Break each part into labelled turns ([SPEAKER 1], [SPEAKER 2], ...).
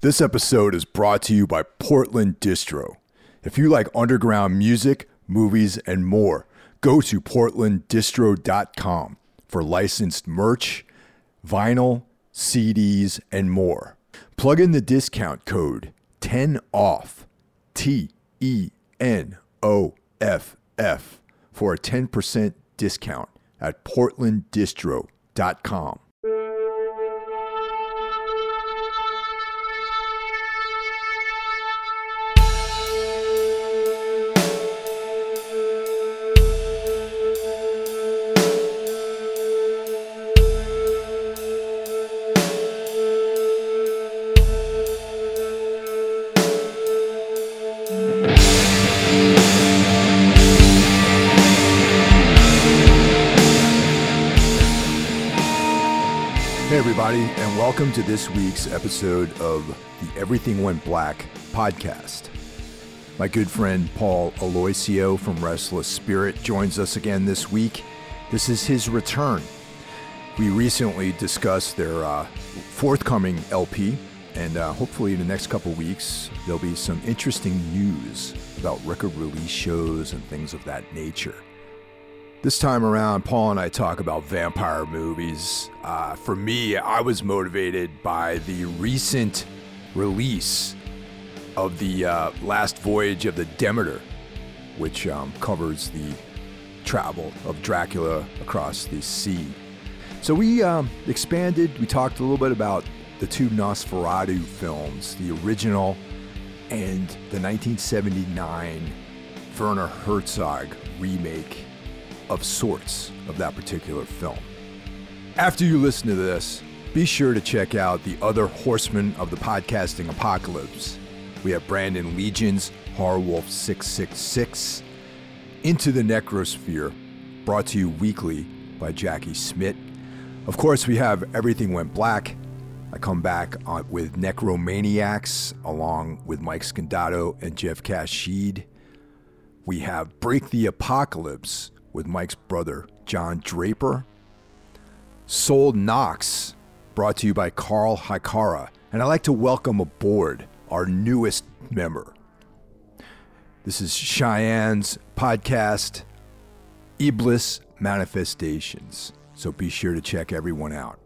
[SPEAKER 1] This episode is brought to you by Portland Distro. If you like underground music, movies, and more, go to portlanddistro.com for licensed merch, vinyl, CDs, and more. Plug in the discount code 10OFF, T E N O F F, for a 10% discount at portlanddistro.com. welcome to this week's episode of the Everything Went Black podcast. My good friend Paul Aloisio from Restless Spirit joins us again this week. This is his return. We recently discussed their uh, forthcoming LP, and uh, hopefully, in the next couple weeks, there'll be some interesting news about record release shows and things of that nature. This time around, Paul and I talk about vampire movies. Uh, for me, I was motivated by the recent release of the uh, last voyage of the Demeter, which um, covers the travel of Dracula across the sea. So we um, expanded, we talked a little bit about the two Nosferatu films, the original and the 1979 Werner Herzog remake of sorts of that particular film. After you listen to this, be sure to check out the other horsemen of the podcasting apocalypse. We have Brandon Legion's Horrorwolf 666, Into the Necrosphere, brought to you weekly by Jackie Smith. Of course, we have Everything Went Black. I come back on, with Necromaniacs along with Mike Scandato and Jeff Kashid. We have Break the Apocalypse with Mike's brother, John Draper. Soul Knox, brought to you by Carl Hikara. And I'd like to welcome aboard our newest member. This is Cheyenne's podcast, Iblis Manifestations. So be sure to check everyone out.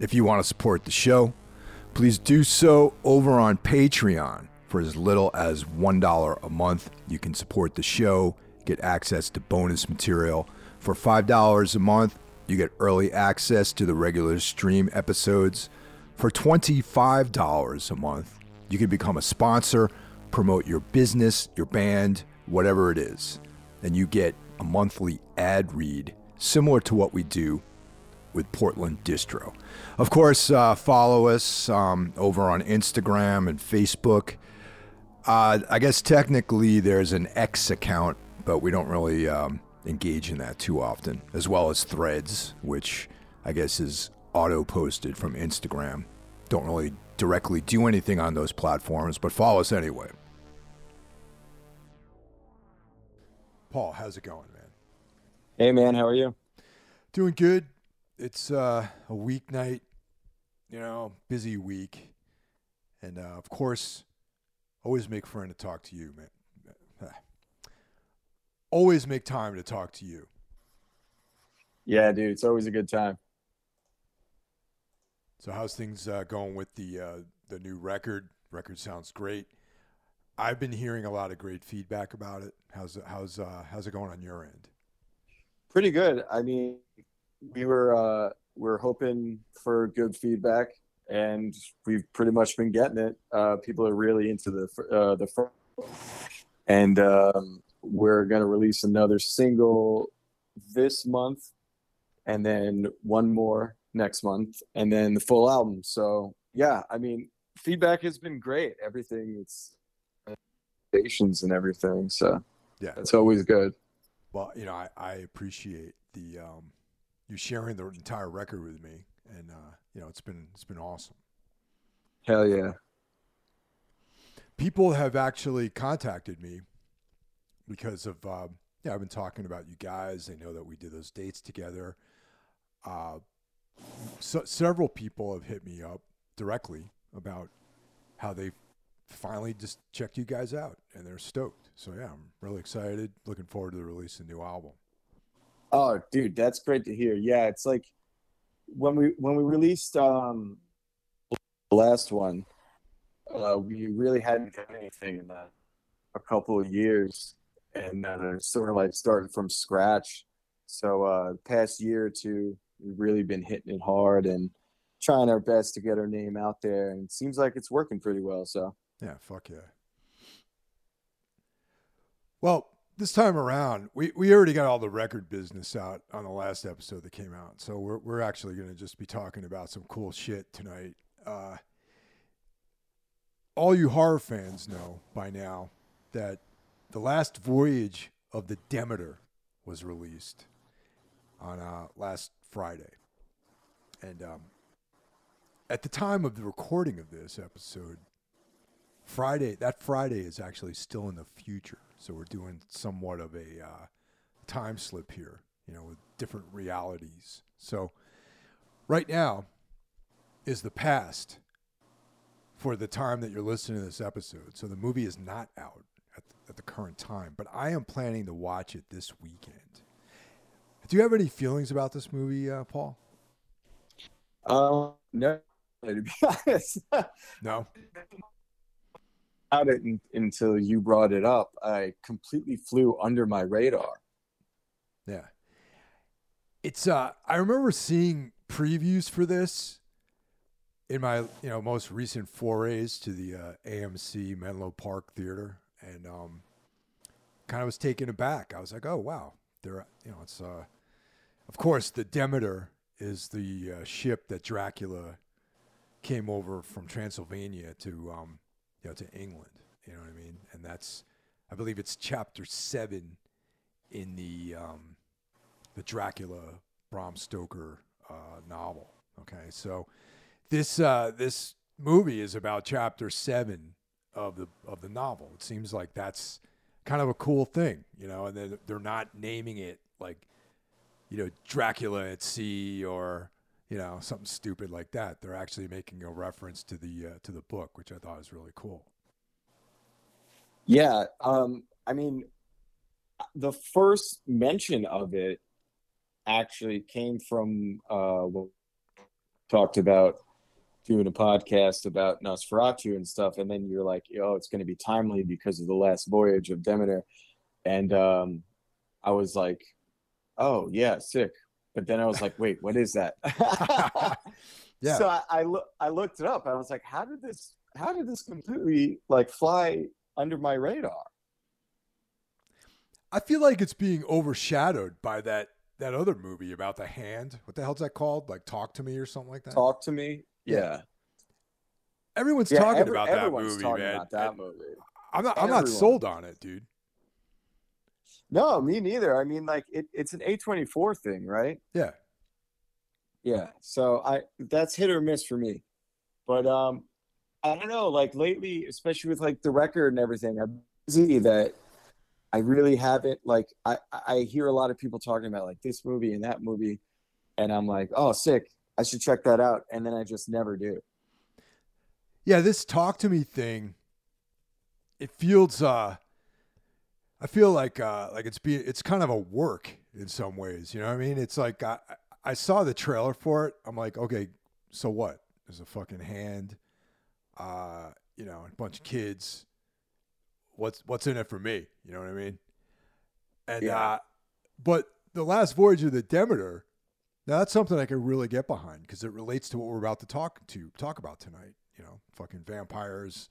[SPEAKER 1] If you want to support the show, please do so over on Patreon. For as little as $1 a month, you can support the show get access to bonus material. For $5 a month, you get early access to the regular stream episodes. For $25 a month, you can become a sponsor, promote your business, your band, whatever it is. And you get a monthly ad read similar to what we do with Portland Distro. Of course, uh, follow us um, over on Instagram and Facebook. Uh, I guess technically there's an X account but we don't really um, engage in that too often, as well as threads, which I guess is auto posted from Instagram. Don't really directly do anything on those platforms, but follow us anyway. Paul, how's it going, man?
[SPEAKER 2] Hey, man, how are you?
[SPEAKER 1] Doing good. It's uh, a weeknight, you know, busy week. And uh, of course, always make fun to talk to you, man always make time to talk to you.
[SPEAKER 2] Yeah, dude, it's always a good time.
[SPEAKER 1] So how's things uh, going with the uh, the new record? Record sounds great. I've been hearing a lot of great feedback about it. How's how's uh, how's it going on your end?
[SPEAKER 2] Pretty good. I mean, we were uh, we are hoping for good feedback, and we've pretty much been getting it. Uh, people are really into the uh, the and um, we're going to release another single this month and then one more next month and then the full album. So, yeah, I mean, feedback has been great. Everything it's stations and everything. So, yeah, it's always good.
[SPEAKER 1] Well, you know, I, I appreciate the um, you sharing the entire record with me, and uh, you know, it's been it's been awesome.
[SPEAKER 2] Hell yeah!
[SPEAKER 1] People have actually contacted me because of uh, yeah, I've been talking about you guys. They know that we did those dates together. Uh, so, several people have hit me up directly about how they finally just checked you guys out and they're stoked. So yeah, I'm really excited. Looking forward to the release of the new album.
[SPEAKER 2] Oh, dude, that's great to hear. Yeah, it's like when we when we released um the last one, uh, we really hadn't done anything in that a couple of years, and sort of like starting from scratch. So uh, past year or two, we've really been hitting it hard and trying our best to get our name out there, and it seems like it's working pretty well. So
[SPEAKER 1] yeah, fuck yeah. Well, this time around, we, we already got all the record business out on the last episode that came out. So we're, we're actually going to just be talking about some cool shit tonight. Uh, all you horror fans know by now that the last voyage of the Demeter was released on uh, last Friday. And um, at the time of the recording of this episode, Friday, that Friday is actually still in the future. So we're doing somewhat of a uh, time slip here, you know, with different realities. So right now is the past for the time that you're listening to this episode. So the movie is not out at the, current time, but I am planning to watch it this weekend. Do you have any feelings about this movie, uh, Paul?
[SPEAKER 2] Um, no, to be honest.
[SPEAKER 1] no
[SPEAKER 2] about it until you brought it up. I completely flew under my radar.
[SPEAKER 1] Yeah. It's uh I remember seeing previews for this in my, you know, most recent forays to the uh, AMC Menlo Park Theater and um kind of was taken aback. I was like, "Oh, wow. There you know, it's uh of course the Demeter is the uh, ship that Dracula came over from Transylvania to um, you know, to England. You know what I mean? And that's, I believe it's chapter seven in the um, the Dracula Bram Stoker uh, novel. Okay, so this uh, this movie is about chapter seven of the of the novel. It seems like that's kind of a cool thing, you know. And then they're not naming it like, you know, Dracula at sea or you know something stupid like that. They're actually making a reference to the uh, to the book, which I thought was really cool.
[SPEAKER 2] Yeah, um, I mean, the first mention of it actually came from uh, talked about doing a podcast about Nosferatu and stuff, and then you're like, oh, it's going to be timely because of the last voyage of Demeter, and um, I was like, oh yeah, sick. But then I was like, wait, what is that? yeah. So I, I, lo- I looked it up. and I was like, how did this how did this completely like fly under my radar?
[SPEAKER 1] I feel like it's being overshadowed by that that other movie about the hand. What the hell's that called? Like Talk to Me or something like that?
[SPEAKER 2] Talk to Me. Yeah.
[SPEAKER 1] Everyone's yeah, talking every, about that movie, man. About that movie. I'm not. I'm not sold on it, dude.
[SPEAKER 2] No, me neither. I mean, like it, it's an A24 thing, right?
[SPEAKER 1] Yeah.
[SPEAKER 2] Yeah. So I that's hit or miss for me. But um I don't know, like lately, especially with like the record and everything, I'm busy that I really haven't like I I hear a lot of people talking about like this movie and that movie and I'm like, "Oh, sick. I should check that out." And then I just never do.
[SPEAKER 1] Yeah, this talk to me thing it feels uh I feel like uh, like it's be it's kind of a work in some ways. You know what I mean? It's like I I saw the trailer for it. I'm like, okay, so what? There's a fucking hand, uh, you know, a bunch of kids. What's what's in it for me? You know what I mean? And yeah. uh, but the last voyage of the Demeter, now that's something I can really get behind because it relates to what we're about to talk to talk about tonight. You know, fucking vampires,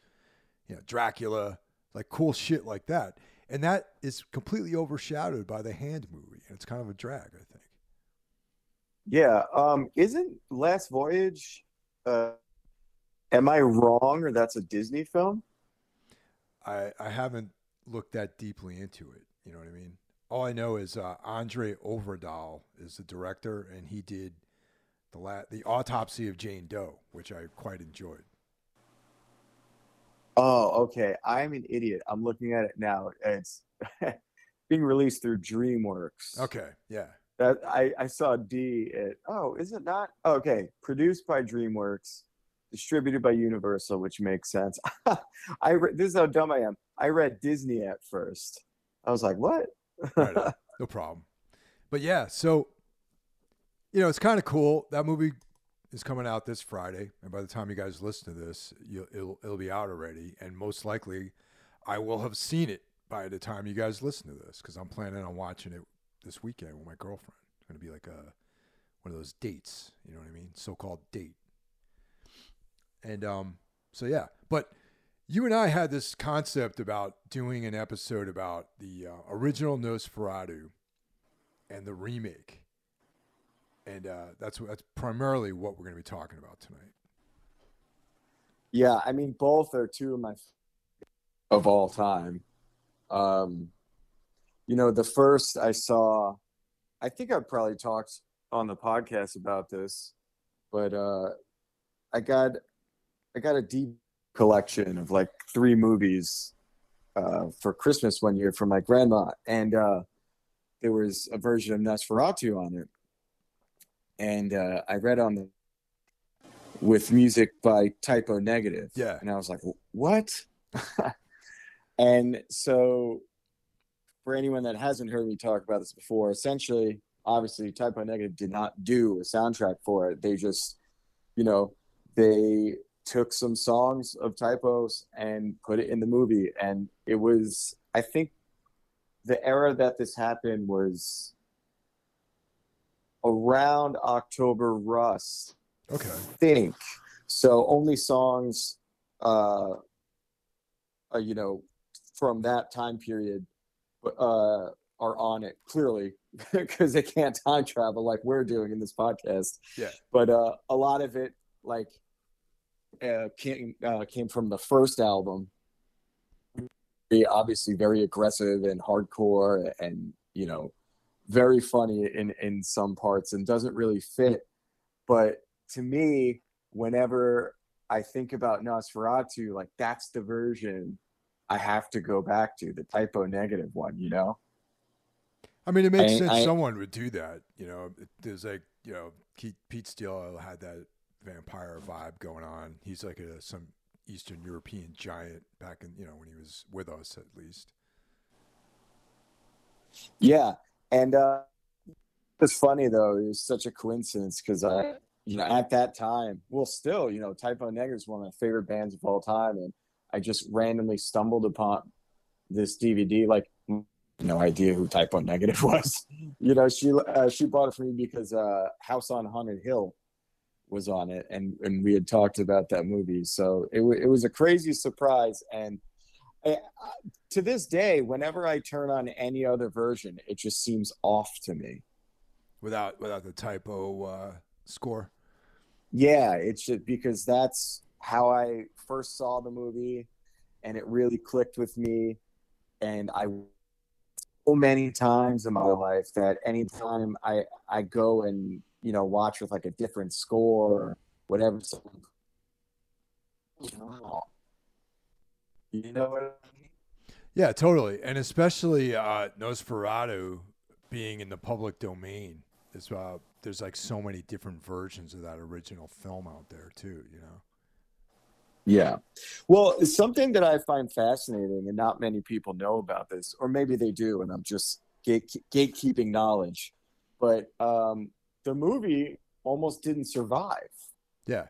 [SPEAKER 1] you know, Dracula, like cool shit like that and that is completely overshadowed by the Hand movie, and it's kind of a drag, I think.
[SPEAKER 2] Yeah, um, isn't Last Voyage? Uh, am I wrong, or that's a Disney film?
[SPEAKER 1] I I haven't looked that deeply into it. You know what I mean? All I know is uh, Andre Øvredal is the director, and he did the la- the autopsy of Jane Doe, which I quite enjoyed.
[SPEAKER 2] Oh, okay. I'm an idiot. I'm looking at it now. It's being released through DreamWorks.
[SPEAKER 1] Okay, yeah.
[SPEAKER 2] That I, I saw D. It, oh, is it not? Oh, okay. Produced by DreamWorks, distributed by Universal, which makes sense. I re- this is how dumb I am. I read Disney at first. I was like, what?
[SPEAKER 1] Right no problem. But yeah, so you know, it's kind of cool. That movie is coming out this Friday, and by the time you guys listen to this, it'll it'll be out already, and most likely, I will have seen it by the time you guys listen to this because I'm planning on watching it this weekend with my girlfriend. It's to be like a one of those dates, you know what I mean? So-called date. And um, so yeah, but you and I had this concept about doing an episode about the uh, original Nosferatu and the remake, and uh, that's that's primarily what we're going to be talking about tonight.
[SPEAKER 2] Yeah, I mean, both are two of my of all time. Um, you know, the first I saw, I think I probably talked on the podcast about this, but uh, I got I got a deep collection of like three movies uh, for Christmas one year from my grandma, and uh, there was a version of Nosferatu on it, and uh, I read on the with music by Type O Negative.
[SPEAKER 1] Yeah,
[SPEAKER 2] and I was like, what? and so, for anyone that hasn't heard me talk about this before, essentially, obviously, Type O Negative did not do a soundtrack for it. They just, you know, they took some songs of typos and put it in the movie. And it was i think the era that this happened was around october rust
[SPEAKER 1] okay.
[SPEAKER 2] I think. So only songs uh, uh you know from that time period uh are on it clearly because they can't time travel like we're doing in this podcast.
[SPEAKER 1] Yeah.
[SPEAKER 2] But uh a lot of it like uh, came uh, came from the first album. Obviously, very aggressive and hardcore, and you know, very funny in in some parts, and doesn't really fit. But to me, whenever I think about Nosferatu, like that's the version I have to go back to, the Type O Negative one. You know.
[SPEAKER 1] I mean, it makes I, sense I, someone would do that. You know, there's like you know, Pete Steele had that vampire vibe going on. He's like a some Eastern European giant back in you know when he was with us at least.
[SPEAKER 2] Yeah, and uh, it's funny though. It was such a coincidence because I, you know, at that time, well, still, you know, Type O Negative is one of my favorite bands of all time, and I just randomly stumbled upon this DVD. Like, no idea who Type O Negative was. you know, she uh, she bought it for me because uh, House on Haunted Hill was on it, and and we had talked about that movie. So it it was a crazy surprise, and I, to this day, whenever I turn on any other version, it just seems off to me.
[SPEAKER 1] Without without the Type O uh, score.
[SPEAKER 2] Yeah, it's just because that's how I first saw the movie, and it really clicked with me, and I so many times in my life that anytime I I go and you know watch with like a different score or whatever. So, you know what I mean?
[SPEAKER 1] Yeah, totally, and especially uh, Nosferatu being in the public domain. Is, uh, there's like so many different versions of that original film out there too. You know.
[SPEAKER 2] Yeah. Well, something that I find fascinating, and not many people know about this, or maybe they do, and I'm just gate- gatekeeping knowledge. But um, the movie almost didn't survive.
[SPEAKER 1] Yeah.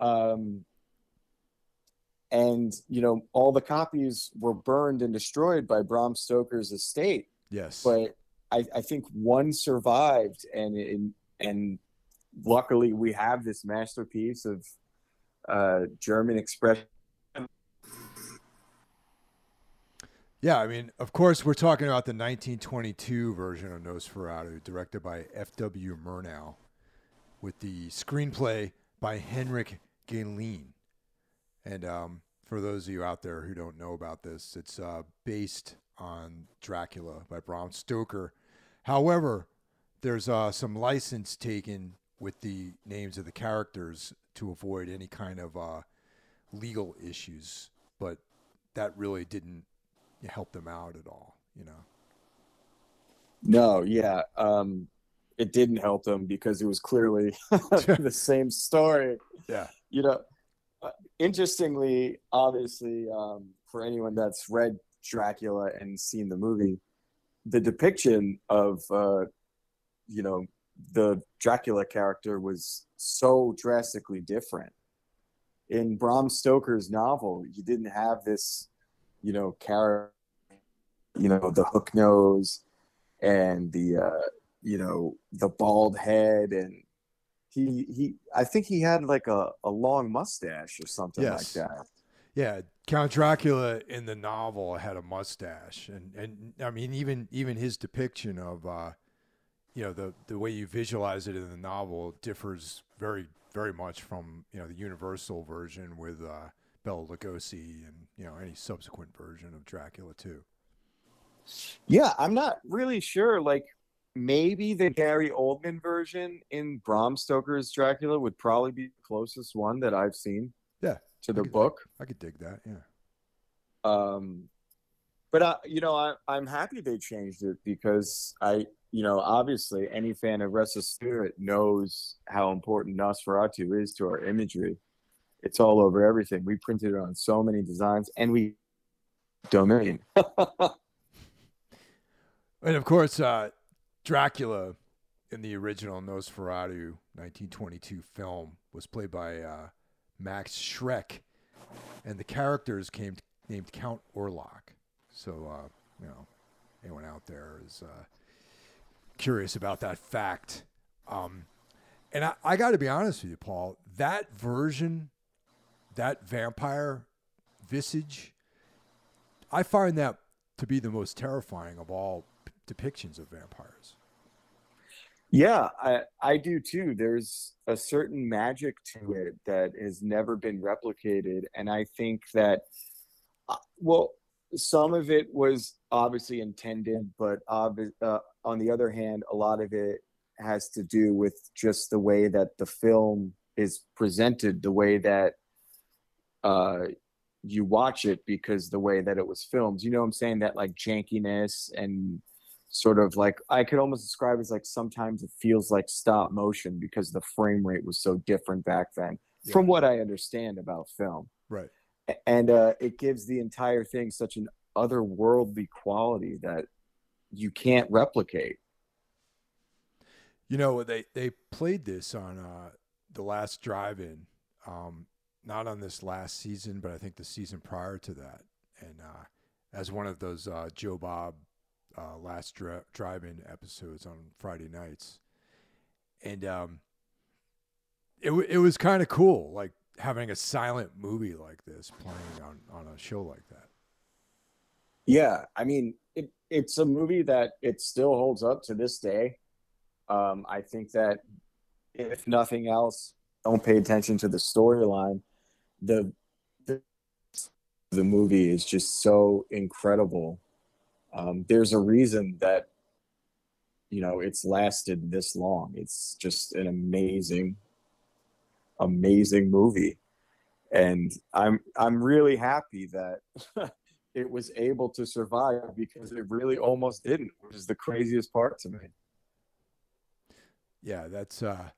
[SPEAKER 2] Um, and you know, all the copies were burned and destroyed by Bram Stoker's estate.
[SPEAKER 1] Yes.
[SPEAKER 2] But I, I think one survived, and and, and luckily we have this masterpiece of uh, German expression
[SPEAKER 1] Yeah, I mean, of course, we're talking about the 1922 version of Nosferatu, directed by F.W. Murnau, with the screenplay by Henrik Galeen. And um, for those of you out there who don't know about this, it's uh, based on Dracula by Bram Stoker. However, there's uh, some license taken with the names of the characters to avoid any kind of uh, legal issues, but that really didn't help them out at all, you know?
[SPEAKER 2] No, yeah. Um, it didn't help them because it was clearly the same story.
[SPEAKER 1] Yeah.
[SPEAKER 2] You know, uh, interestingly, obviously, um, for anyone that's read Dracula and seen the movie, the depiction of uh, you know the Dracula character was so drastically different. In Bram Stoker's novel, you didn't have this, you know, character, you know, the hook nose and the, uh, you know, the bald head. And he, he, I think he had like a, a long mustache or something yes. like that.
[SPEAKER 1] Yeah, Count Dracula in the novel had a mustache, and and I mean even even his depiction of uh, you know the the way you visualize it in the novel differs very very much from you know the Universal version with uh, Bela Lugosi and you know any subsequent version of Dracula too.
[SPEAKER 2] Yeah, I'm not really sure. Like maybe the Gary Oldman version in Bram Stoker's Dracula would probably be the closest one that I've seen.
[SPEAKER 1] Yeah,
[SPEAKER 2] to the I could, book.
[SPEAKER 1] I could dig that. Yeah.
[SPEAKER 2] Um, but I, you know, I, I'm happy they changed it because I you know, obviously, any fan of Restless Spirit knows how important Nosferatu is to our imagery. It's all over everything. We printed it on so many designs, and we domain.
[SPEAKER 1] and of course, uh, Dracula in the original Nosferatu 1922 film was played by uh, Max Schreck, and the characters came named Count Orlok. So, uh, you know, anyone out there is uh, curious about that fact. Um, and I, I got to be honest with you, Paul. That version, that vampire visage, I find that to be the most terrifying of all depictions of vampires.
[SPEAKER 2] Yeah, I, I do too. There's a certain magic to it that has never been replicated. And I think that, uh, well, some of it was obviously intended, but obvi- uh, on the other hand, a lot of it has to do with just the way that the film is presented, the way that uh, you watch it, because the way that it was filmed. You know what I'm saying? That like jankiness and sort of like I could almost describe as like sometimes it feels like stop motion because the frame rate was so different back then, yeah. from what I understand about film.
[SPEAKER 1] Right.
[SPEAKER 2] And uh, it gives the entire thing such an otherworldly quality that you can't replicate.
[SPEAKER 1] You know, they they played this on uh, the last drive-in, um, not on this last season, but I think the season prior to that, and uh, as one of those uh, Joe Bob uh, last dri- drive-in episodes on Friday nights, and um, it w- it was kind of cool, like having a silent movie like this playing on on a show like that.
[SPEAKER 2] Yeah, I mean, it, it's a movie that it still holds up to this day. Um, I think that if nothing else, don't pay attention to the storyline. The, the the movie is just so incredible. Um, there's a reason that you know it's lasted this long. It's just an amazing, amazing movie, and I'm I'm really happy that it was able to survive because it really almost didn't, which is the craziest part to me.
[SPEAKER 1] Yeah, that's uh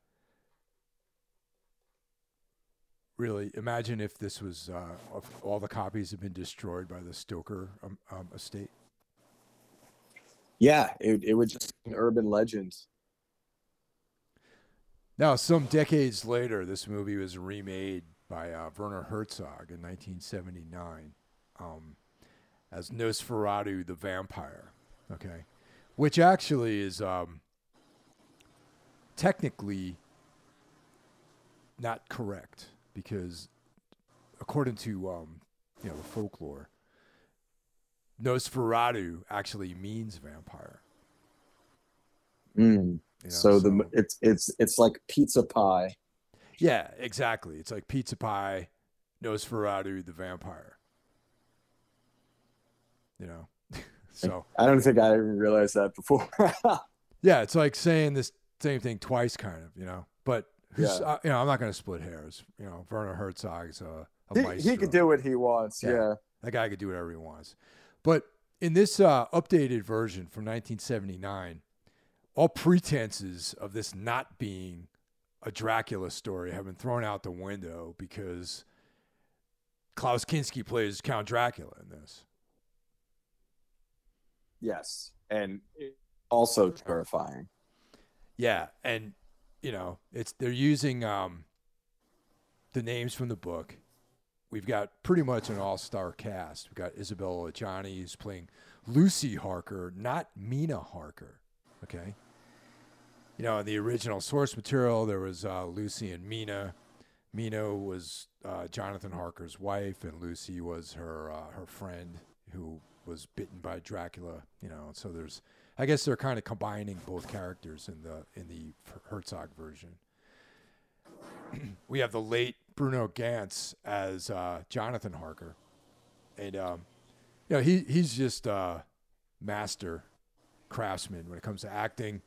[SPEAKER 1] really imagine if this was uh if all the copies have been destroyed by the Stoker um, um, estate.
[SPEAKER 2] Yeah, it it would just be an urban legend.
[SPEAKER 1] Now, some decades later, this movie was remade by uh, Werner Herzog in 1979. Um, as Nosferatu the vampire. Okay, which actually is um, technically not correct because according to um, you know the folklore, Nosferatu actually means vampire.
[SPEAKER 2] Mm. You know, so, so the it's it's it's like pizza pie.
[SPEAKER 1] Yeah, exactly. It's like pizza pie, Nosferatu the vampire you know. so
[SPEAKER 2] I don't think I even realized that before.
[SPEAKER 1] yeah, it's like saying this same thing twice, kind of, you know. But yeah. uh, you know, I'm not going to split hairs. You know, Werner Herzog's a, a
[SPEAKER 2] he, he could do what he wants. Yeah. yeah.
[SPEAKER 1] that guy could do whatever he wants. But in this uh, updated version from 1979, all pretenses of this not being a Dracula story have been thrown out the window because Klaus Kinski plays Count Dracula in this.
[SPEAKER 2] Yes, and also terrifying.
[SPEAKER 1] Yeah, and you know, it's they're using um, the names from the book. We've got pretty much an all-star cast. We've got Isabella Adjani who's playing Lucy Harker, not Mina Harker. Okay. You know, in the original source material, there was uh, Lucy and Mina. Mina was uh, Jonathan Harker's wife, and Lucy was her uh, her friend who was bitten by Dracula. You know, so there's, I guess they're kind of combining both characters in the in the Herzog version. we have the late Bruno Ganz as uh, Jonathan Harker, and um, you know he he's just a master craftsman when it comes to acting.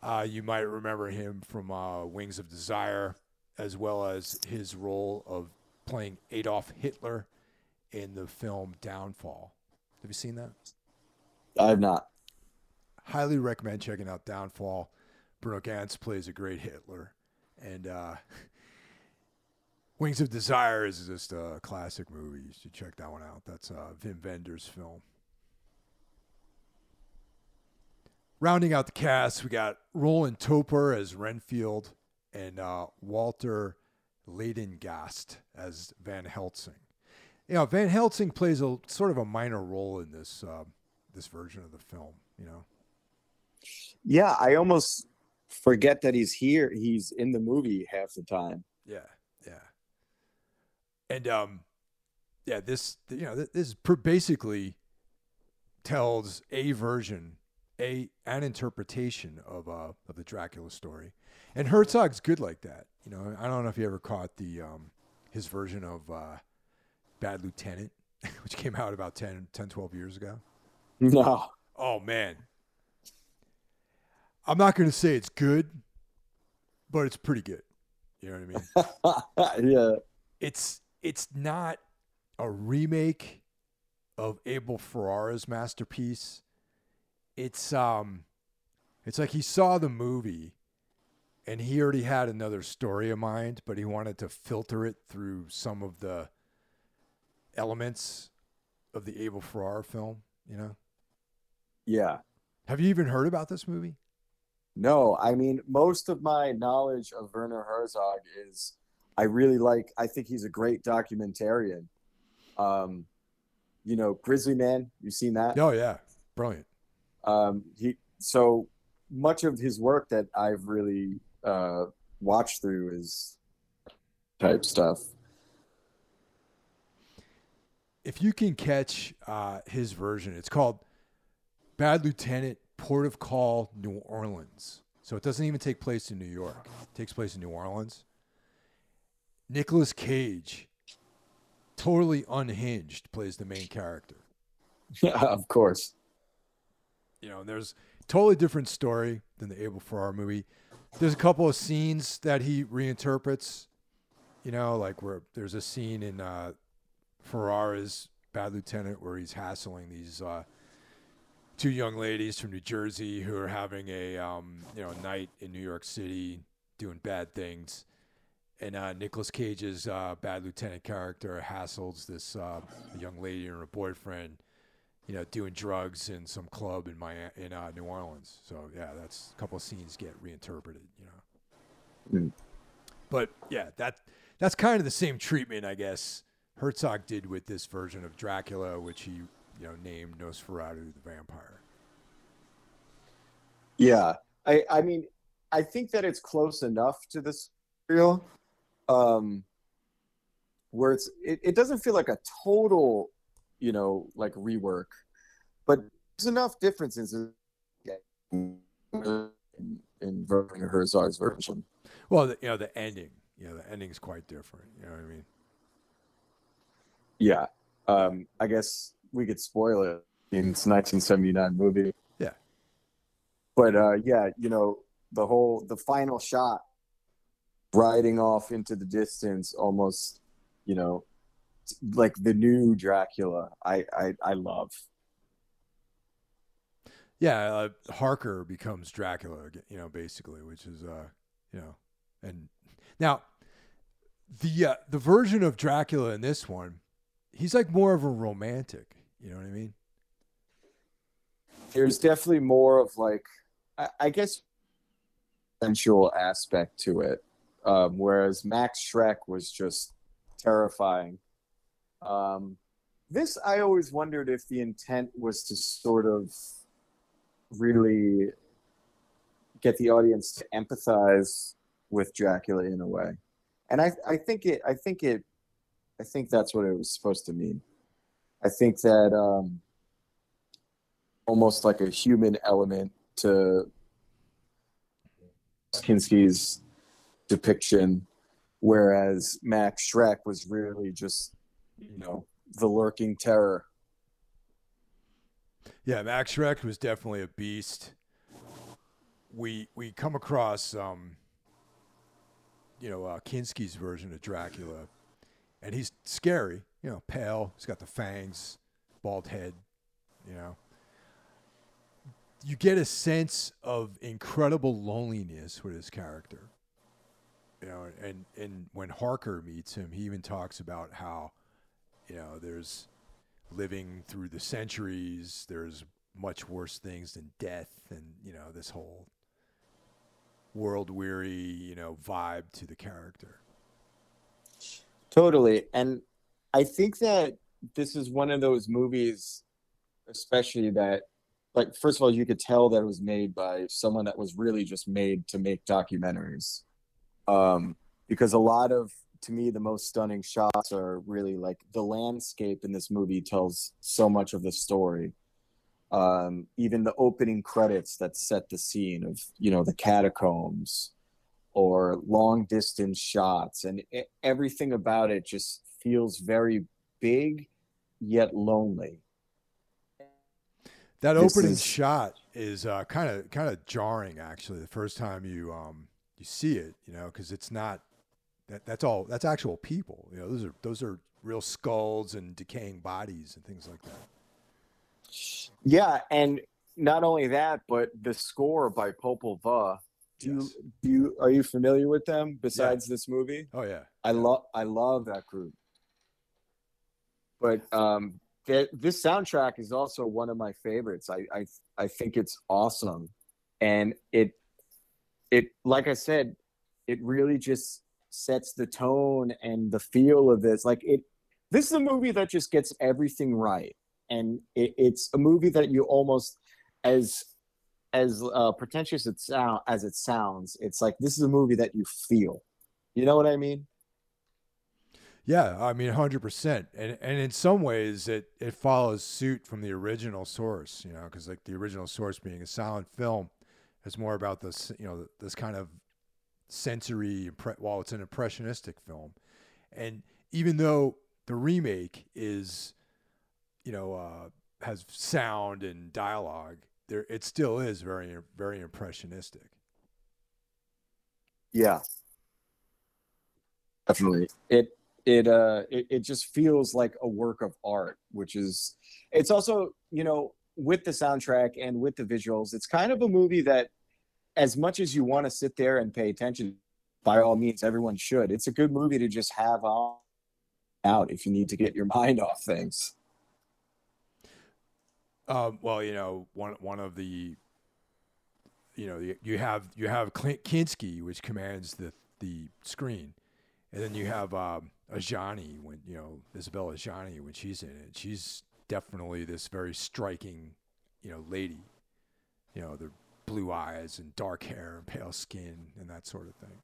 [SPEAKER 1] Uh, you might remember him from uh, Wings of Desire as well as his role of playing Adolf Hitler in the film Downfall. Have you seen that?
[SPEAKER 2] I have not.
[SPEAKER 1] Highly recommend checking out Downfall. Bruno Ganz plays a great Hitler, and uh, Wings of Desire is just a classic movie. You should check that one out. That's uh, Wim Wenders' film. Rounding out the cast, we got Roland Topor as Renfield and uh, Walter Ladengast as Van Helsing. You know, Van Helsing plays a sort of a minor role in this uh, this version of the film. You know.
[SPEAKER 2] Yeah, I almost forget that he's here. He's in the movie half the time.
[SPEAKER 1] Yeah, yeah. And um, yeah, this you know this basically tells a version, a an interpretation of uh of the Dracula story and Herzog's good like that. You know, I don't know if you ever caught the um, his version of uh, Bad Lieutenant, which came out about 10, 10, 12 years ago.
[SPEAKER 2] No.
[SPEAKER 1] Oh man. I'm not going to say it's good, but it's pretty good. You know
[SPEAKER 2] what I mean? yeah.
[SPEAKER 1] It's it's not a remake of Abel Ferrara's masterpiece. It's um it's like he saw the movie and he already had another story in mind, but he wanted to filter it through some of the elements of the Abel Ferrara film, you know?
[SPEAKER 2] Yeah.
[SPEAKER 1] Have you even heard about this movie?
[SPEAKER 2] No, I mean, most of my knowledge of Werner Herzog is I really like, I think he's a great documentarian. Um, you know, Grizzly Man, you've seen that?
[SPEAKER 1] Oh, yeah. Brilliant.
[SPEAKER 2] Um, he, so much of his work that I've really uh, watch through is type stuff.
[SPEAKER 1] If you can catch uh, his version, it's called Bad Lieutenant Port of Call New Orleans. So it doesn't even take place in New York. It takes place in New Orleans. Nicolas Cage, totally unhinged, plays the main character.
[SPEAKER 2] Yeah, of course.
[SPEAKER 1] You know, there's totally different story than the Abel Ferrara movie there's a couple of scenes that he reinterprets. You know, like where there's a scene in uh, Ferrara's Bad Lieutenant where he's hassling these uh, two young ladies from New Jersey who are having a um, you know night in New York City doing bad things. And uh, Nicolas Cage's uh, Bad Lieutenant character hassles this uh, young lady and her boyfriend you know, doing drugs in some club in my in uh, New Orleans. So yeah, that's a couple of scenes get reinterpreted, you know. Mm. But yeah, that that's kind of the same treatment, I guess. Herzog did with this version of Dracula, which he you know named Nosferatu the vampire.
[SPEAKER 2] Yeah, I I mean, I think that it's close enough to this real, um, where it's it, it doesn't feel like a total you know, like rework. But there's enough differences in, in Werner Herzog's version.
[SPEAKER 1] Well, the, you know, the ending, you know, the ending's quite different. You know what I mean?
[SPEAKER 2] Yeah. Um, I guess we could spoil it. It's 1979 movie.
[SPEAKER 1] Yeah.
[SPEAKER 2] But uh, yeah, you know, the whole the final shot riding off into the distance almost, you know, like the new Dracula. I I, I love.
[SPEAKER 1] Yeah, uh, Harker becomes Dracula, you know, basically, which is uh, you know, and now the uh, the version of Dracula in this one, he's like more of a romantic. You know what I mean?
[SPEAKER 2] There's definitely more of like, I, I guess, sensual aspect to it, um, whereas Max Schreck was just terrifying. Um, this I always wondered if the intent was to sort of really get the audience to empathize with Dracula in a way. And I, I think it I think it I think that's what it was supposed to mean. I think that um, almost like a human element to Kinski's depiction, whereas Max Schreck was really just, you know, the lurking terror.
[SPEAKER 1] Yeah, Max Schreck was definitely a beast. We we come across um, you know, uh, Kinski's version of Dracula, and he's scary. You know, pale. He's got the fangs, bald head. You know, you get a sense of incredible loneliness with his character. You know, and and when Harker meets him, he even talks about how, you know, there's living through the centuries. There's much worse things than death, and you know this whole world weary, you know, vibe to the character.
[SPEAKER 2] Totally. And I think that this is one of those movies, especially that, like, first of all, you could tell that it was made by someone that was really just made to make documentaries. Um, because a lot of, to me, the most stunning shots are really like the landscape in this movie tells so much of the story um, even the opening credits that set the scene of you know the catacombs or long distance shots and it, everything about it just feels very big yet lonely
[SPEAKER 1] that this opening is, shot is kind of kind of jarring actually the first time you um you see it you know because it's not that that's all that's actual people you know those are those are real skulls and decaying bodies and things like that
[SPEAKER 2] yeah, and not only that, but the score by Popol Vuh. Do yes. you do you are you familiar with them besides yeah. this movie?
[SPEAKER 1] Oh yeah.
[SPEAKER 2] I love I love that group. But um th- this soundtrack is also one of my favorites. I, I I think it's awesome. And it it like I said, it really just sets the tone and the feel of this. Like it this is a movie that just gets everything right and it, it's a movie that you almost as as uh, pretentious it sound as it sounds. It's like this is a movie that you feel. You know what I mean?
[SPEAKER 1] Yeah, I mean, hundred percent, and and in some ways, it it follows suit from the original source, you know, because like the original source being a silent film, is more about this, you know, this kind of sensory. While it's an impressionistic film, and even though the remake is you know, uh, has sound and dialogue, there it still is very very impressionistic.
[SPEAKER 2] Yeah, definitely. It it uh it, it just feels like a work of art, which is it's also you know with the soundtrack and with the visuals, it's kind of a movie that, as much as you want to sit there and pay attention, by all means, everyone should. It's a good movie to just have on out if you need to get your mind off things.
[SPEAKER 1] Um, well, you know, one one of the, you know, you have you have Kinski, which commands the the screen, and then you have um, Adjani when you know Isabelle Adjani when she's in it. She's definitely this very striking, you know, lady. You know, the blue eyes and dark hair and pale skin and that sort of thing.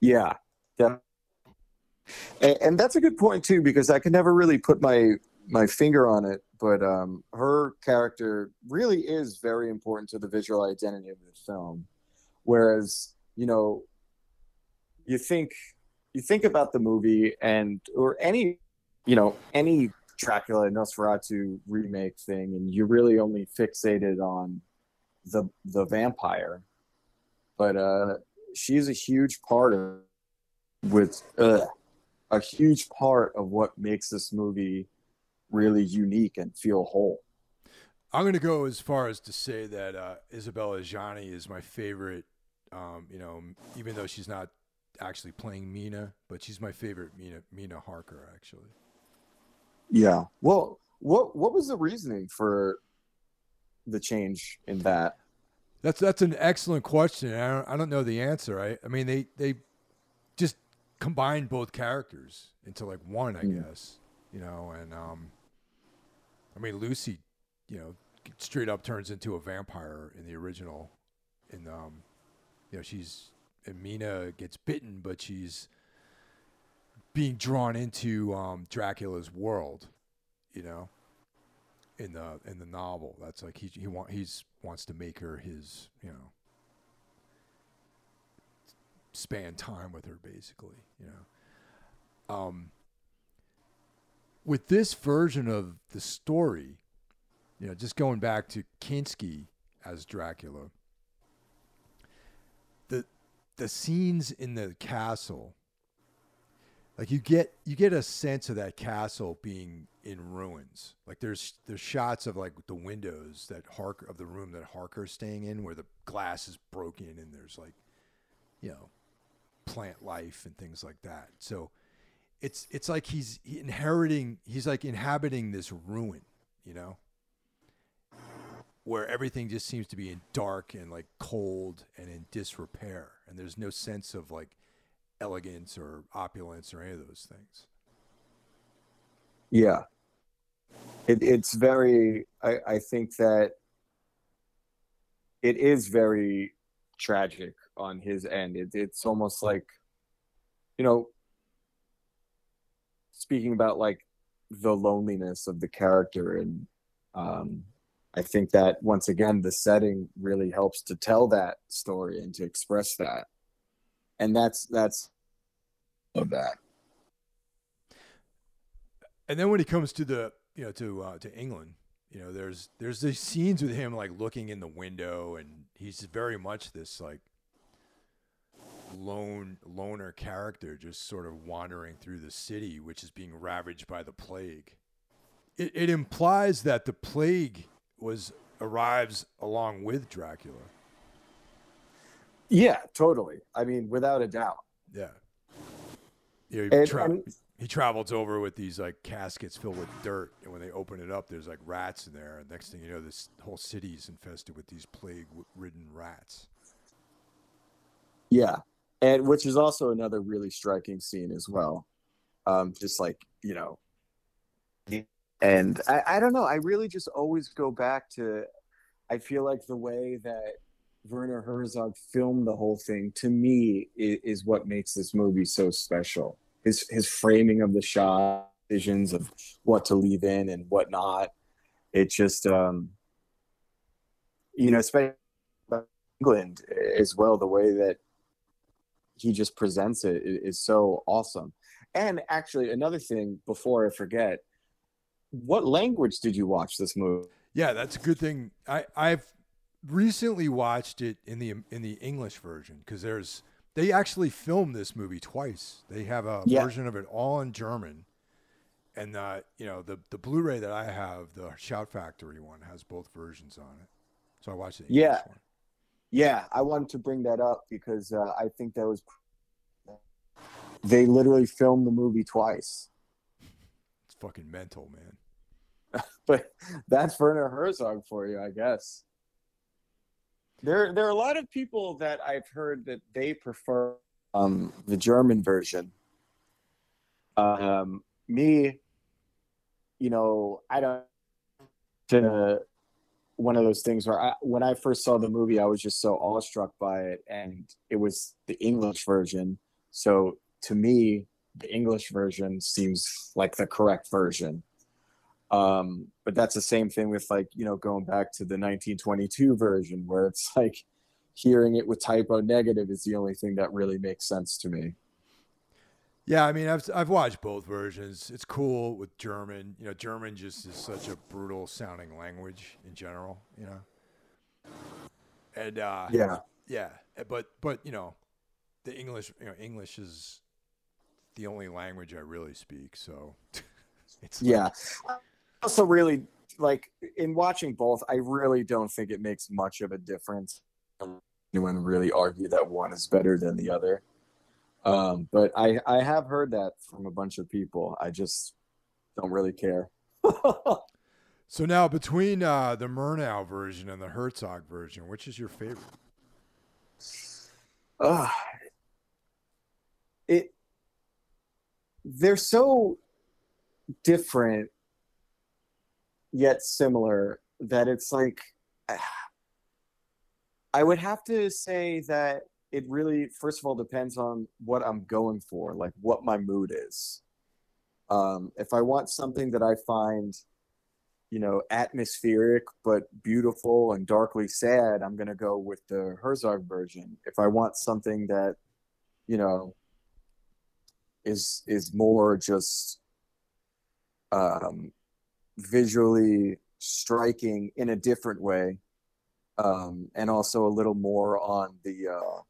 [SPEAKER 2] Yeah, yeah and, and, that's a good point too, because I could never really put my my finger on it, but um, her character really is very important to the visual identity of the film. Whereas, you know, you think you think about the movie and or any, you know, any Dracula Nosferatu remake thing, and you're really only fixated on the the vampire. But uh, she's a huge part of with uh, a huge part of what makes this movie really unique and feel whole.
[SPEAKER 1] I'm going to go as far as to say that uh, Isabelle Adjani is my favorite Um, you know, even though she's not actually playing Mina, but she's my favorite Mina Mina Harker actually.
[SPEAKER 2] Yeah. Well, what what was the reasoning for the change in that?
[SPEAKER 1] That's that's an excellent question. I don't, I don't know the answer. I I mean they they just combined both characters into like one, I mm. guess. You know, and um I mean Lucy, you know, straight up turns into a vampire in the original in um you know, she's Mina gets bitten, but she's being drawn into um, Dracula's world, you know, in the in the novel. That's like he he want he's wants to make her his, you know, spend time with her basically, you know. Um, with this version of the story, you know, just going back to Kinski as Dracula, the scenes in the castle like you get you get a sense of that castle being in ruins. Like there's there's shots of like the windows that Hark of the room that Harker's staying in where the glass is broken and there's like you know plant life and things like that. So it's it's like he's inheriting he's like inhabiting this ruin, you know? Where everything just seems to be in dark and like cold and in disrepair and there's no sense of like elegance or opulence or any of those things.
[SPEAKER 2] Yeah. It, it's very, I, I think that it is very tragic on his end. It, it's almost like, you know, speaking about like the loneliness of the character and um, I think that once again the setting really helps to tell that story and to express that and that's that's of that.
[SPEAKER 1] And then when he comes to the you know to uh, to England, you know, there's there's these scenes with him like looking in the window, and he's very much this like lone loner character, just sort of wandering through the city, which is being ravaged by the plague. It, it implies that the plague was arrives along with Dracula.
[SPEAKER 2] Yeah, totally. I mean, without a doubt.
[SPEAKER 1] Yeah. Know, he, and, tra- and, he travels over with these like caskets filled with dirt, and when they open it up, there's like rats in there. And next thing you know, this whole city is infested with these plague-ridden rats.
[SPEAKER 2] Yeah, and which is also another really striking scene as well. Um, just like you know, and I, I don't know. I really just always go back to. I feel like the way that Werner Herzog filmed the whole thing to me is, is, what makes this movie so special. His his framing of the shot, visions of what to leave in and what not. It just um you know, especially England as well, the way that he just presents it is so awesome. And actually another thing before I forget, what language did you watch this movie?
[SPEAKER 1] Yeah, that's a good thing. I, I've recently watched it in the in the English version because there's they actually filmed this movie twice. They have a yeah. version of it all in German, and uh, you know the the Blu-ray that I have, the Shout Factory one, has both versions on it. So I watched it.
[SPEAKER 2] yeah, one. yeah. I wanted to bring that up because uh, I think that was they literally filmed the movie twice.
[SPEAKER 1] Fucking mental, man.
[SPEAKER 2] but that's Werner Herzog for you, I guess. There, there are a lot of people that I've heard that they prefer um, the German version. Um, me, you know, I don't. To one of those things where I, when I first saw the movie, I was just so awestruck by it, and it was the English version. So to me, the English version seems like the correct version. Um, but that's the same thing with like, you know, going back to the 1922 version where it's like hearing it with Type O Negative is the only thing that really makes sense to me.
[SPEAKER 1] Yeah, I mean, I've I've watched both versions. It's cool with German. You know, German just is such a brutal sounding language in general. You know, and uh,
[SPEAKER 2] yeah,
[SPEAKER 1] yeah, but but you know, the English, you know, English is the only language I really speak. So,
[SPEAKER 2] it's yeah also really like in watching both, I really don't think it makes much of a difference anyone really argue that one is better than the other. Um, but I I have heard that from a bunch of people. I just don't really care.
[SPEAKER 1] so now between uh, the Murnau version and the Herzog version, which is your favorite?
[SPEAKER 2] Uh, it they're so different yet similar that it's like I would have to say that it really first of all depends on what I'm going for, like what my mood is. Um, if I want something that I find, you know, atmospheric but beautiful and darkly sad, I'm gonna go with the Herzog version. If I want something that, you know, is is more just um, visually striking in a different way, um, and also a little more on the. Uh,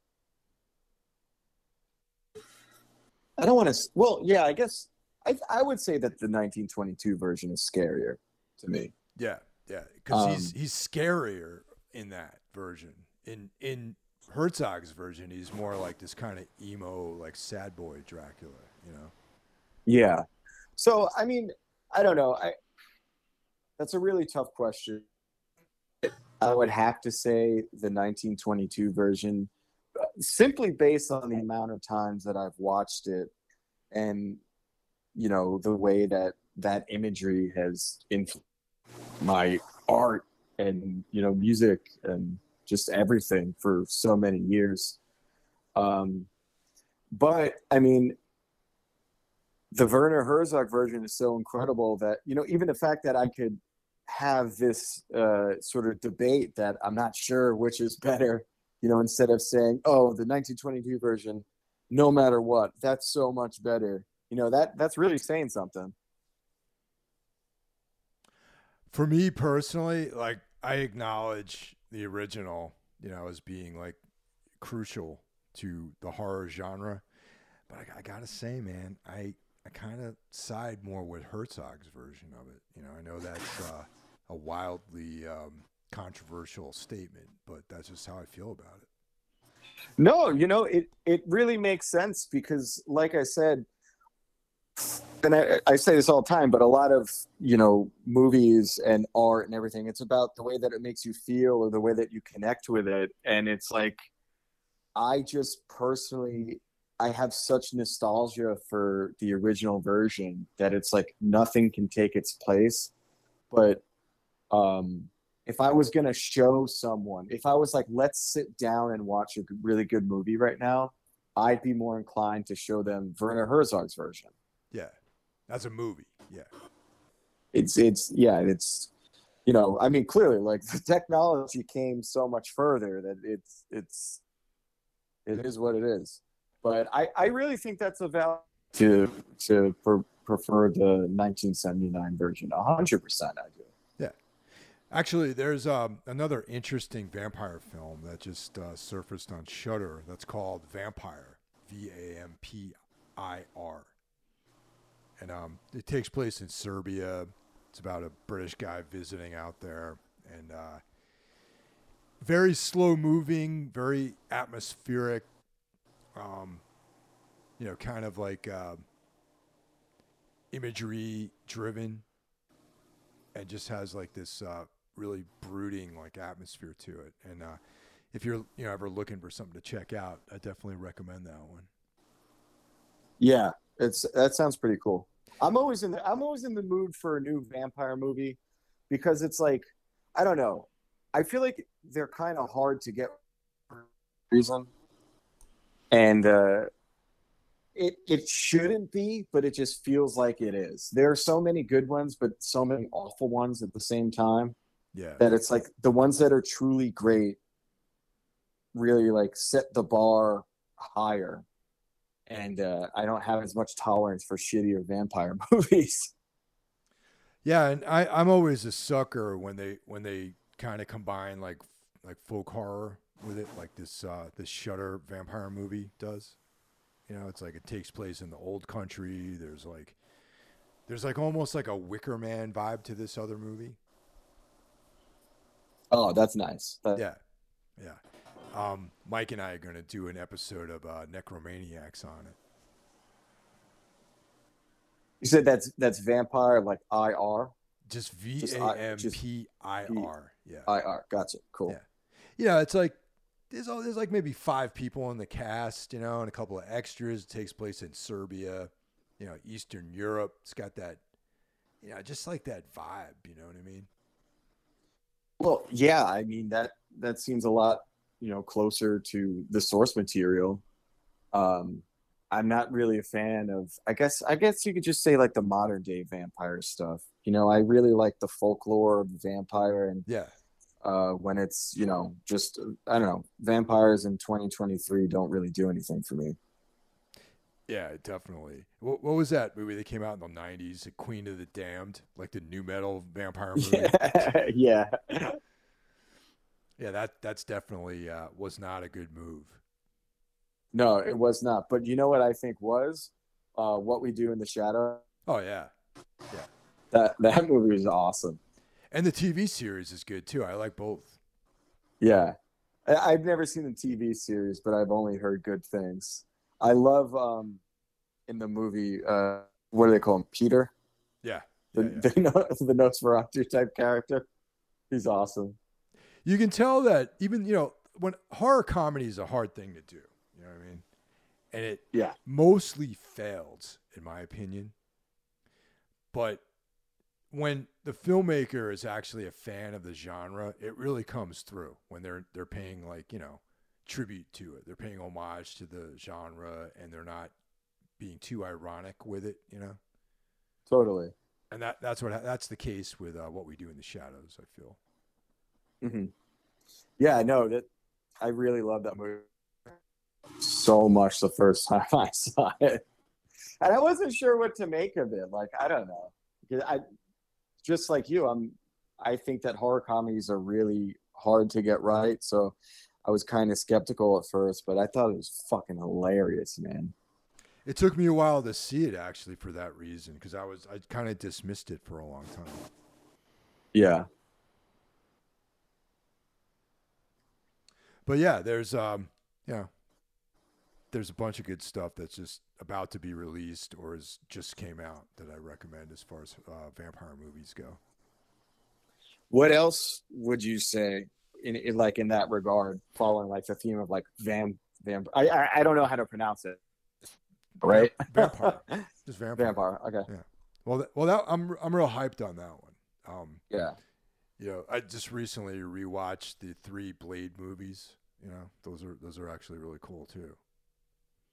[SPEAKER 2] I don't want to. Well, yeah, I guess I I would say that the 1922 version is scarier to me.
[SPEAKER 1] Yeah, yeah, because um, he's he's scarier in that version. In in Herzog's version, he's more like this kind of emo, like sad boy Dracula, you know?
[SPEAKER 2] Yeah. So I mean, I don't know. I that's a really tough question. I would have to say the 1922 version, simply based on the amount of times that I've watched it, and you know the way that that imagery has influenced my art and you know music and just everything for so many years. Um, but I mean, the Werner Herzog version is so incredible that you know even the fact that I could have this uh, sort of debate that I'm not sure which is better, you know, instead of saying, "Oh, the 1922 version, no matter what, that's so much better." You know that that's really saying something.
[SPEAKER 1] For me personally, like I acknowledge the original, you know, as being like crucial to the horror genre. But I, I gotta say, man, I I kind of side more with Herzog's version of it. You know, I know that's uh, a wildly um, controversial statement, but that's just how I feel about it.
[SPEAKER 2] No, you know, it it really makes sense because, like I said, and I, I say this all the time, but a lot of you know movies and art and everything, it's about the way that it makes you feel or the way that you connect with it, and it's like I just personally I have such nostalgia for the original version that it's like nothing can take its place. But um, if I was gonna show someone, if I was like, let's sit down and watch a really good movie right now, I'd be more inclined to show them Werner Herzog's version.
[SPEAKER 1] Yeah, that's a movie. Yeah,
[SPEAKER 2] it's it's yeah it's you know I mean clearly like the technology came so much further that it's it's it is what it is. But I, I really think that's a value to to per, prefer the 1979 version. 100% I do.
[SPEAKER 1] Yeah. Actually, there's um, another interesting vampire film that just uh, surfaced on Shudder. That's called Vampire, V A M P I R, and um, it takes place in Serbia. It's about a British guy visiting out there, and uh, very slow moving, very atmospheric um, you know, kind of like uh, imagery driven, and just has like this uh, really brooding like atmosphere to it. And uh, if you're you know ever looking for something to check out, I definitely recommend that one.
[SPEAKER 2] Yeah, it's that sounds pretty cool. I'm always in the I'm always in the mood for a new vampire movie because it's like I don't know. I feel like they're kind of hard to get reason and uh, it it shouldn't be, but it just feels like it is. There are so many good ones, but so many awful ones at the same time.
[SPEAKER 1] Yeah,
[SPEAKER 2] that it's like the ones that are truly great really like set the bar higher and uh, I don't have as much tolerance for shittier vampire movies.
[SPEAKER 1] Yeah, and I, I'm always a sucker when they when they kind of combine like like folk horror with it, like this uh, this Shudder vampire movie does. You know, it's like it takes place in the old country. There's like there's like almost like a Wicker Man vibe to this other movie.
[SPEAKER 2] Oh, that's nice.
[SPEAKER 1] yeah, yeah. Um, Mike and I are going to do an episode of uh, Necromaniacs on it.
[SPEAKER 2] You said that's that's vampire like IR.
[SPEAKER 1] Just V A M P I R. Yeah.
[SPEAKER 2] IR. Gotcha. Cool.
[SPEAKER 1] Yeah. Yeah, it's like there's there's like maybe five people in the cast, you know, and a couple of extras. It takes place in Serbia, you know, Eastern Europe. It's got that, you know, just like that vibe. You know what I mean?
[SPEAKER 2] Well, yeah. I mean that that seems a lot, you know, closer to the source material. Um, I'm not really a fan of. I guess I guess you could just say like the modern day vampire stuff. You know, I really like the folklore of the vampire and
[SPEAKER 1] yeah
[SPEAKER 2] uh, when it's you know just I don't know vampires in 2023 don't really do anything for me.
[SPEAKER 1] Yeah, definitely. What, what was that movie that came out in the 90s? The Queen of the Damned, like the new metal vampire movie.
[SPEAKER 2] Yeah,
[SPEAKER 1] yeah. Yeah, that that's definitely uh, was not a good move.
[SPEAKER 2] No, it was not. But you know what I think was uh, what we do in the shadow.
[SPEAKER 1] Oh yeah,
[SPEAKER 2] yeah. That that movie was awesome.
[SPEAKER 1] And the TV series is good too. I like both.
[SPEAKER 2] Yeah. I, have never seen the TV series, but I've only heard good things. I love um in the movie uh what do they call him? Peter?
[SPEAKER 1] Yeah.
[SPEAKER 2] The
[SPEAKER 1] yeah, yeah.
[SPEAKER 2] the, the Nosferatu type character. He's awesome.
[SPEAKER 1] You can tell that even, you know, when horror comedy is a hard thing to do. You know what I mean? And it
[SPEAKER 2] yeah
[SPEAKER 1] mostly failed, in my opinion. But when the filmmaker is actually a fan of the genre, it really comes through when they're they're paying like you know tribute to it. They're paying homage to the genre, and they're not being too ironic with it. You know,
[SPEAKER 2] totally.
[SPEAKER 1] And that that's what that's the case with uh, what we do in the shadows. I feel.
[SPEAKER 2] Mm-hmm. Yeah, no, that I really love that movie so much the first time I saw it, and I wasn't sure what to make of it. Like I don't know. Because I just like you, I'm I think that horror comedies are really hard to get right. So I was kind of skeptical at first, but I thought it was fucking hilarious, man.
[SPEAKER 1] It took me a while to see it actually for that reason because I was I kind of dismissed it for a long time.
[SPEAKER 2] Yeah.
[SPEAKER 1] But yeah, there's um yeah. There's a bunch of good stuff that's just about to be released or is just came out that I recommend as far as uh, vampire movies go.
[SPEAKER 2] What else would you say in, in, like in that regard, following like the theme of like vam vam? I I, I don't know how to pronounce it. Right,
[SPEAKER 1] vampire, just vampire.
[SPEAKER 2] Vampire. Okay.
[SPEAKER 1] Yeah. Well, that, well, that, I'm I'm real hyped on that one. Um,
[SPEAKER 2] yeah.
[SPEAKER 1] You know, I just recently rewatched the three Blade movies. You know, those are those are actually really cool too.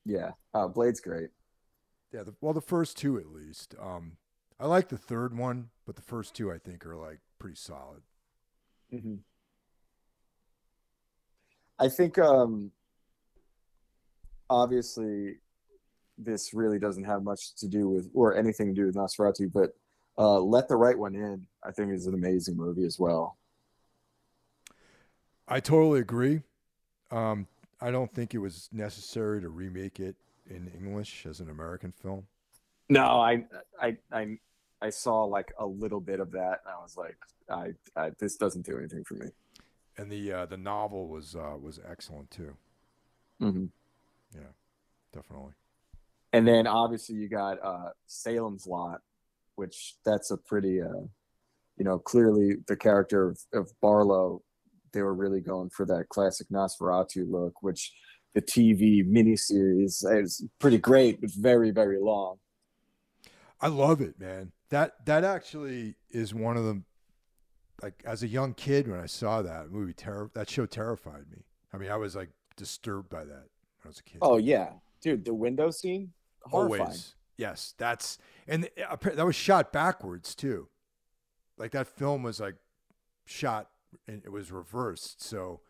[SPEAKER 2] Yeah, uh, Blade's great.
[SPEAKER 1] Yeah, the, well, the first two at least. Um, I like the third one, but the first two I think are like pretty solid.
[SPEAKER 2] Mm-hmm. I think, um, obviously, this really doesn't have much to do with or anything to do with Nosferatu, but uh, Let the Right One In, I think, is an amazing movie as well.
[SPEAKER 1] I totally agree. Um, I don't think it was necessary to remake it in English as an American film.
[SPEAKER 2] No, I, I, I, I saw like a little bit of that, and I was like, I, I this doesn't do anything for me.
[SPEAKER 1] And the uh, the novel was uh, was excellent too.
[SPEAKER 2] Mm-hmm.
[SPEAKER 1] Yeah, definitely.
[SPEAKER 2] And then obviously you got uh, Salem's Lot, which that's a pretty, uh, you know, clearly the character of, of Barlow they were really going for that classic Nosferatu look, which the TV miniseries is pretty great, but very, very long.
[SPEAKER 1] I love it, man. That that actually is one of the like as a young kid when I saw that movie, terror that show terrified me. I mean, I was like disturbed by that when I was a kid.
[SPEAKER 2] Oh yeah, dude, the window scene, horrifying. Always,
[SPEAKER 1] yes, that's and uh, that was shot backwards too. Like that film was like shot and it was reversed. So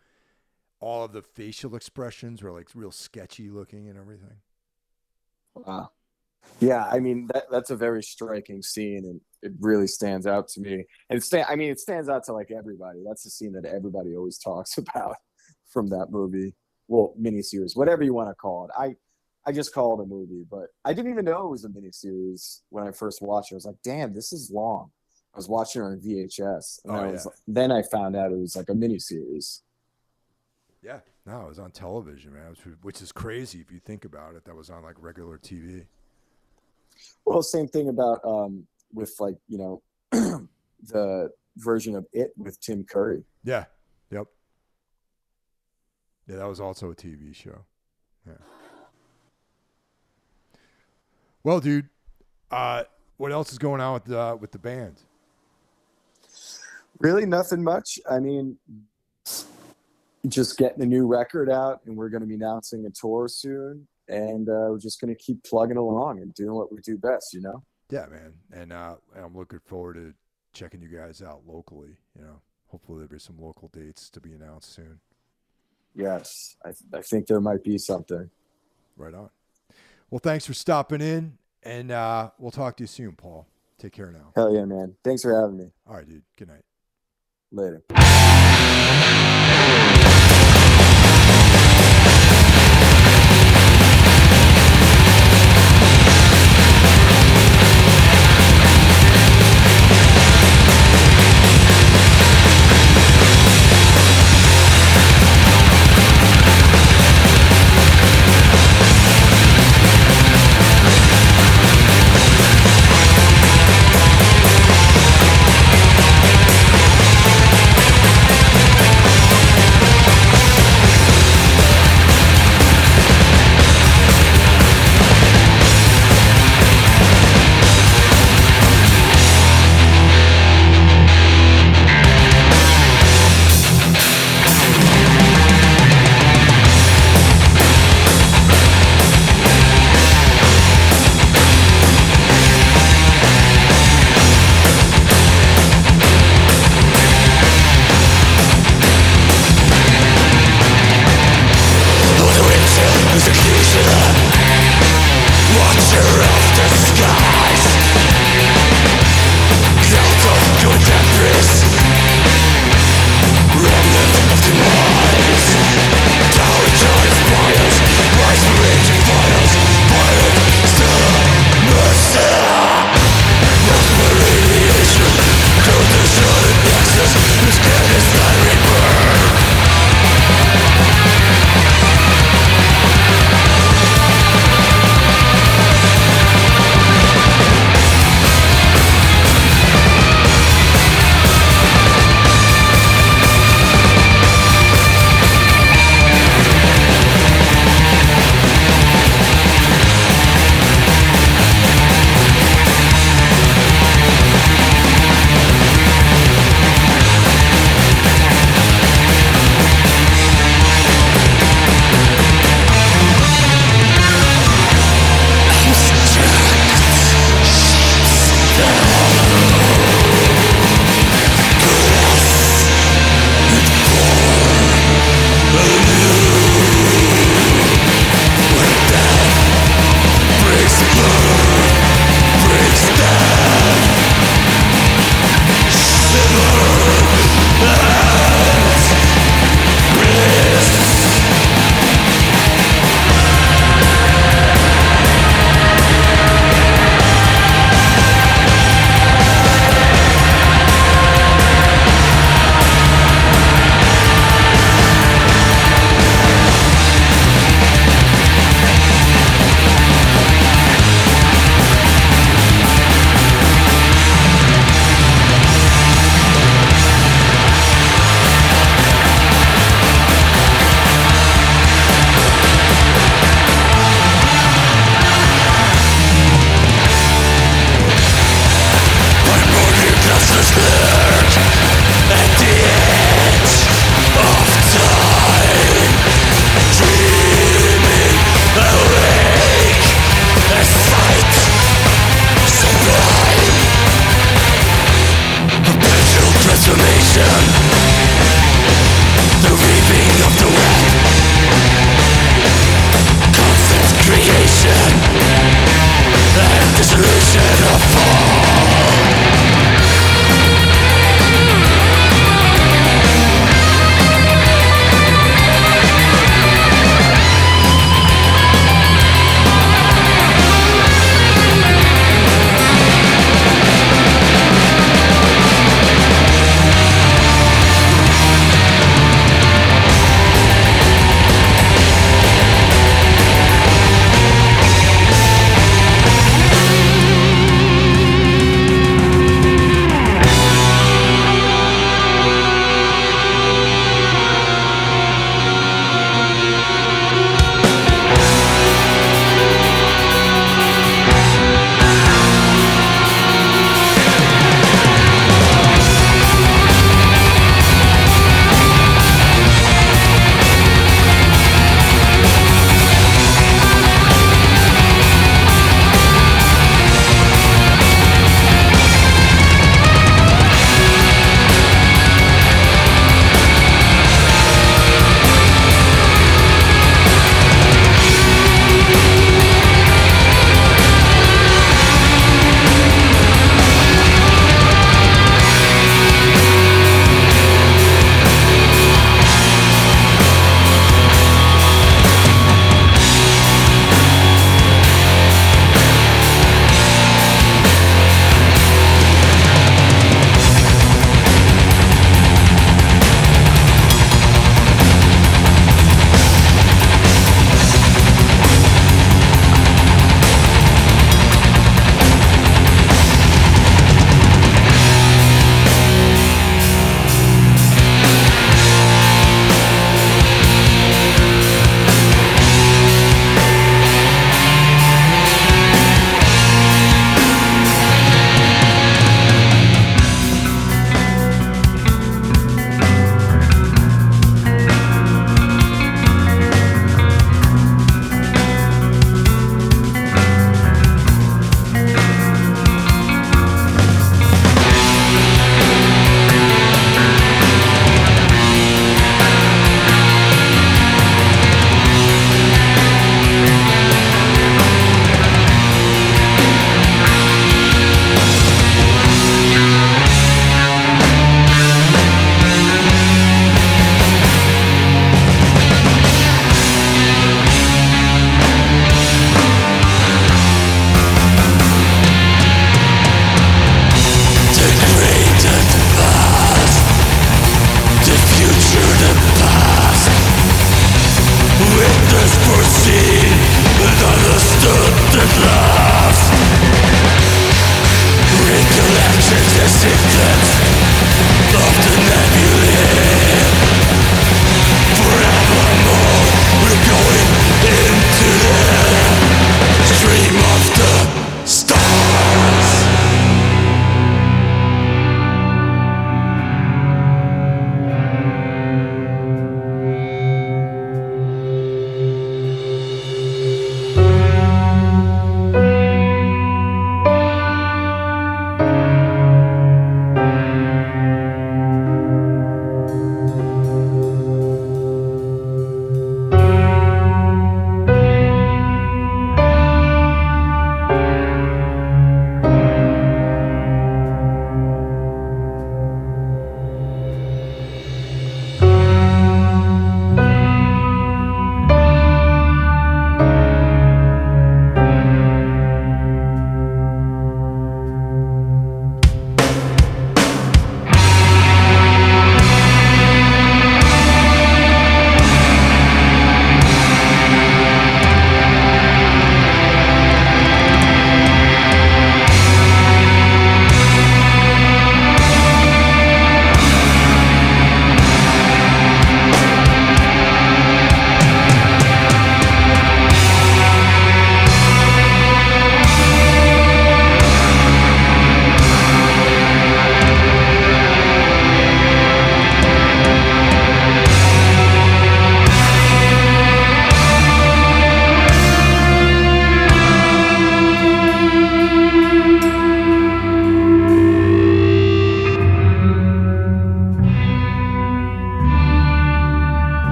[SPEAKER 1] all of the facial expressions were like real sketchy looking and everything.
[SPEAKER 2] Wow. Yeah, I mean that that's a very striking scene, and it really stands out to me. And it sta- I mean, it stands out to like everybody. That's the scene that everybody always talks about from that movie, well, miniseries, whatever you want to call it. I I just call it a movie, but I didn't even know it was a miniseries when I first watched it. I was like, damn, this is long. I was watching it on VHS, and oh, I was, yeah. then I found out it was like a mini series.
[SPEAKER 1] Yeah, No, it was on television, man. Which, which is crazy if you think about it. That was on like regular TV.
[SPEAKER 2] Well, same thing about um, with like you know the version of it with Tim Curry.
[SPEAKER 1] Yeah. Yep. Yeah, that was also a TV show. Yeah. Well, dude, uh, what else is going on with the with the band?
[SPEAKER 2] Really, nothing much. I mean, just getting a new record out, and we're going to be announcing a tour soon, and uh, we're just going to keep plugging along and doing what we do best. You know.
[SPEAKER 1] Yeah, man, and uh, I'm looking forward to checking you guys out locally. You know, hopefully there'll be some local dates to be announced soon.
[SPEAKER 2] Yes, I, I think there might be something.
[SPEAKER 1] Right on. Well, thanks for stopping in, and uh, we'll talk to you soon, Paul. Take care now.
[SPEAKER 2] Hell yeah, man. Thanks for having me.
[SPEAKER 1] All right, dude. Good night.
[SPEAKER 2] Later.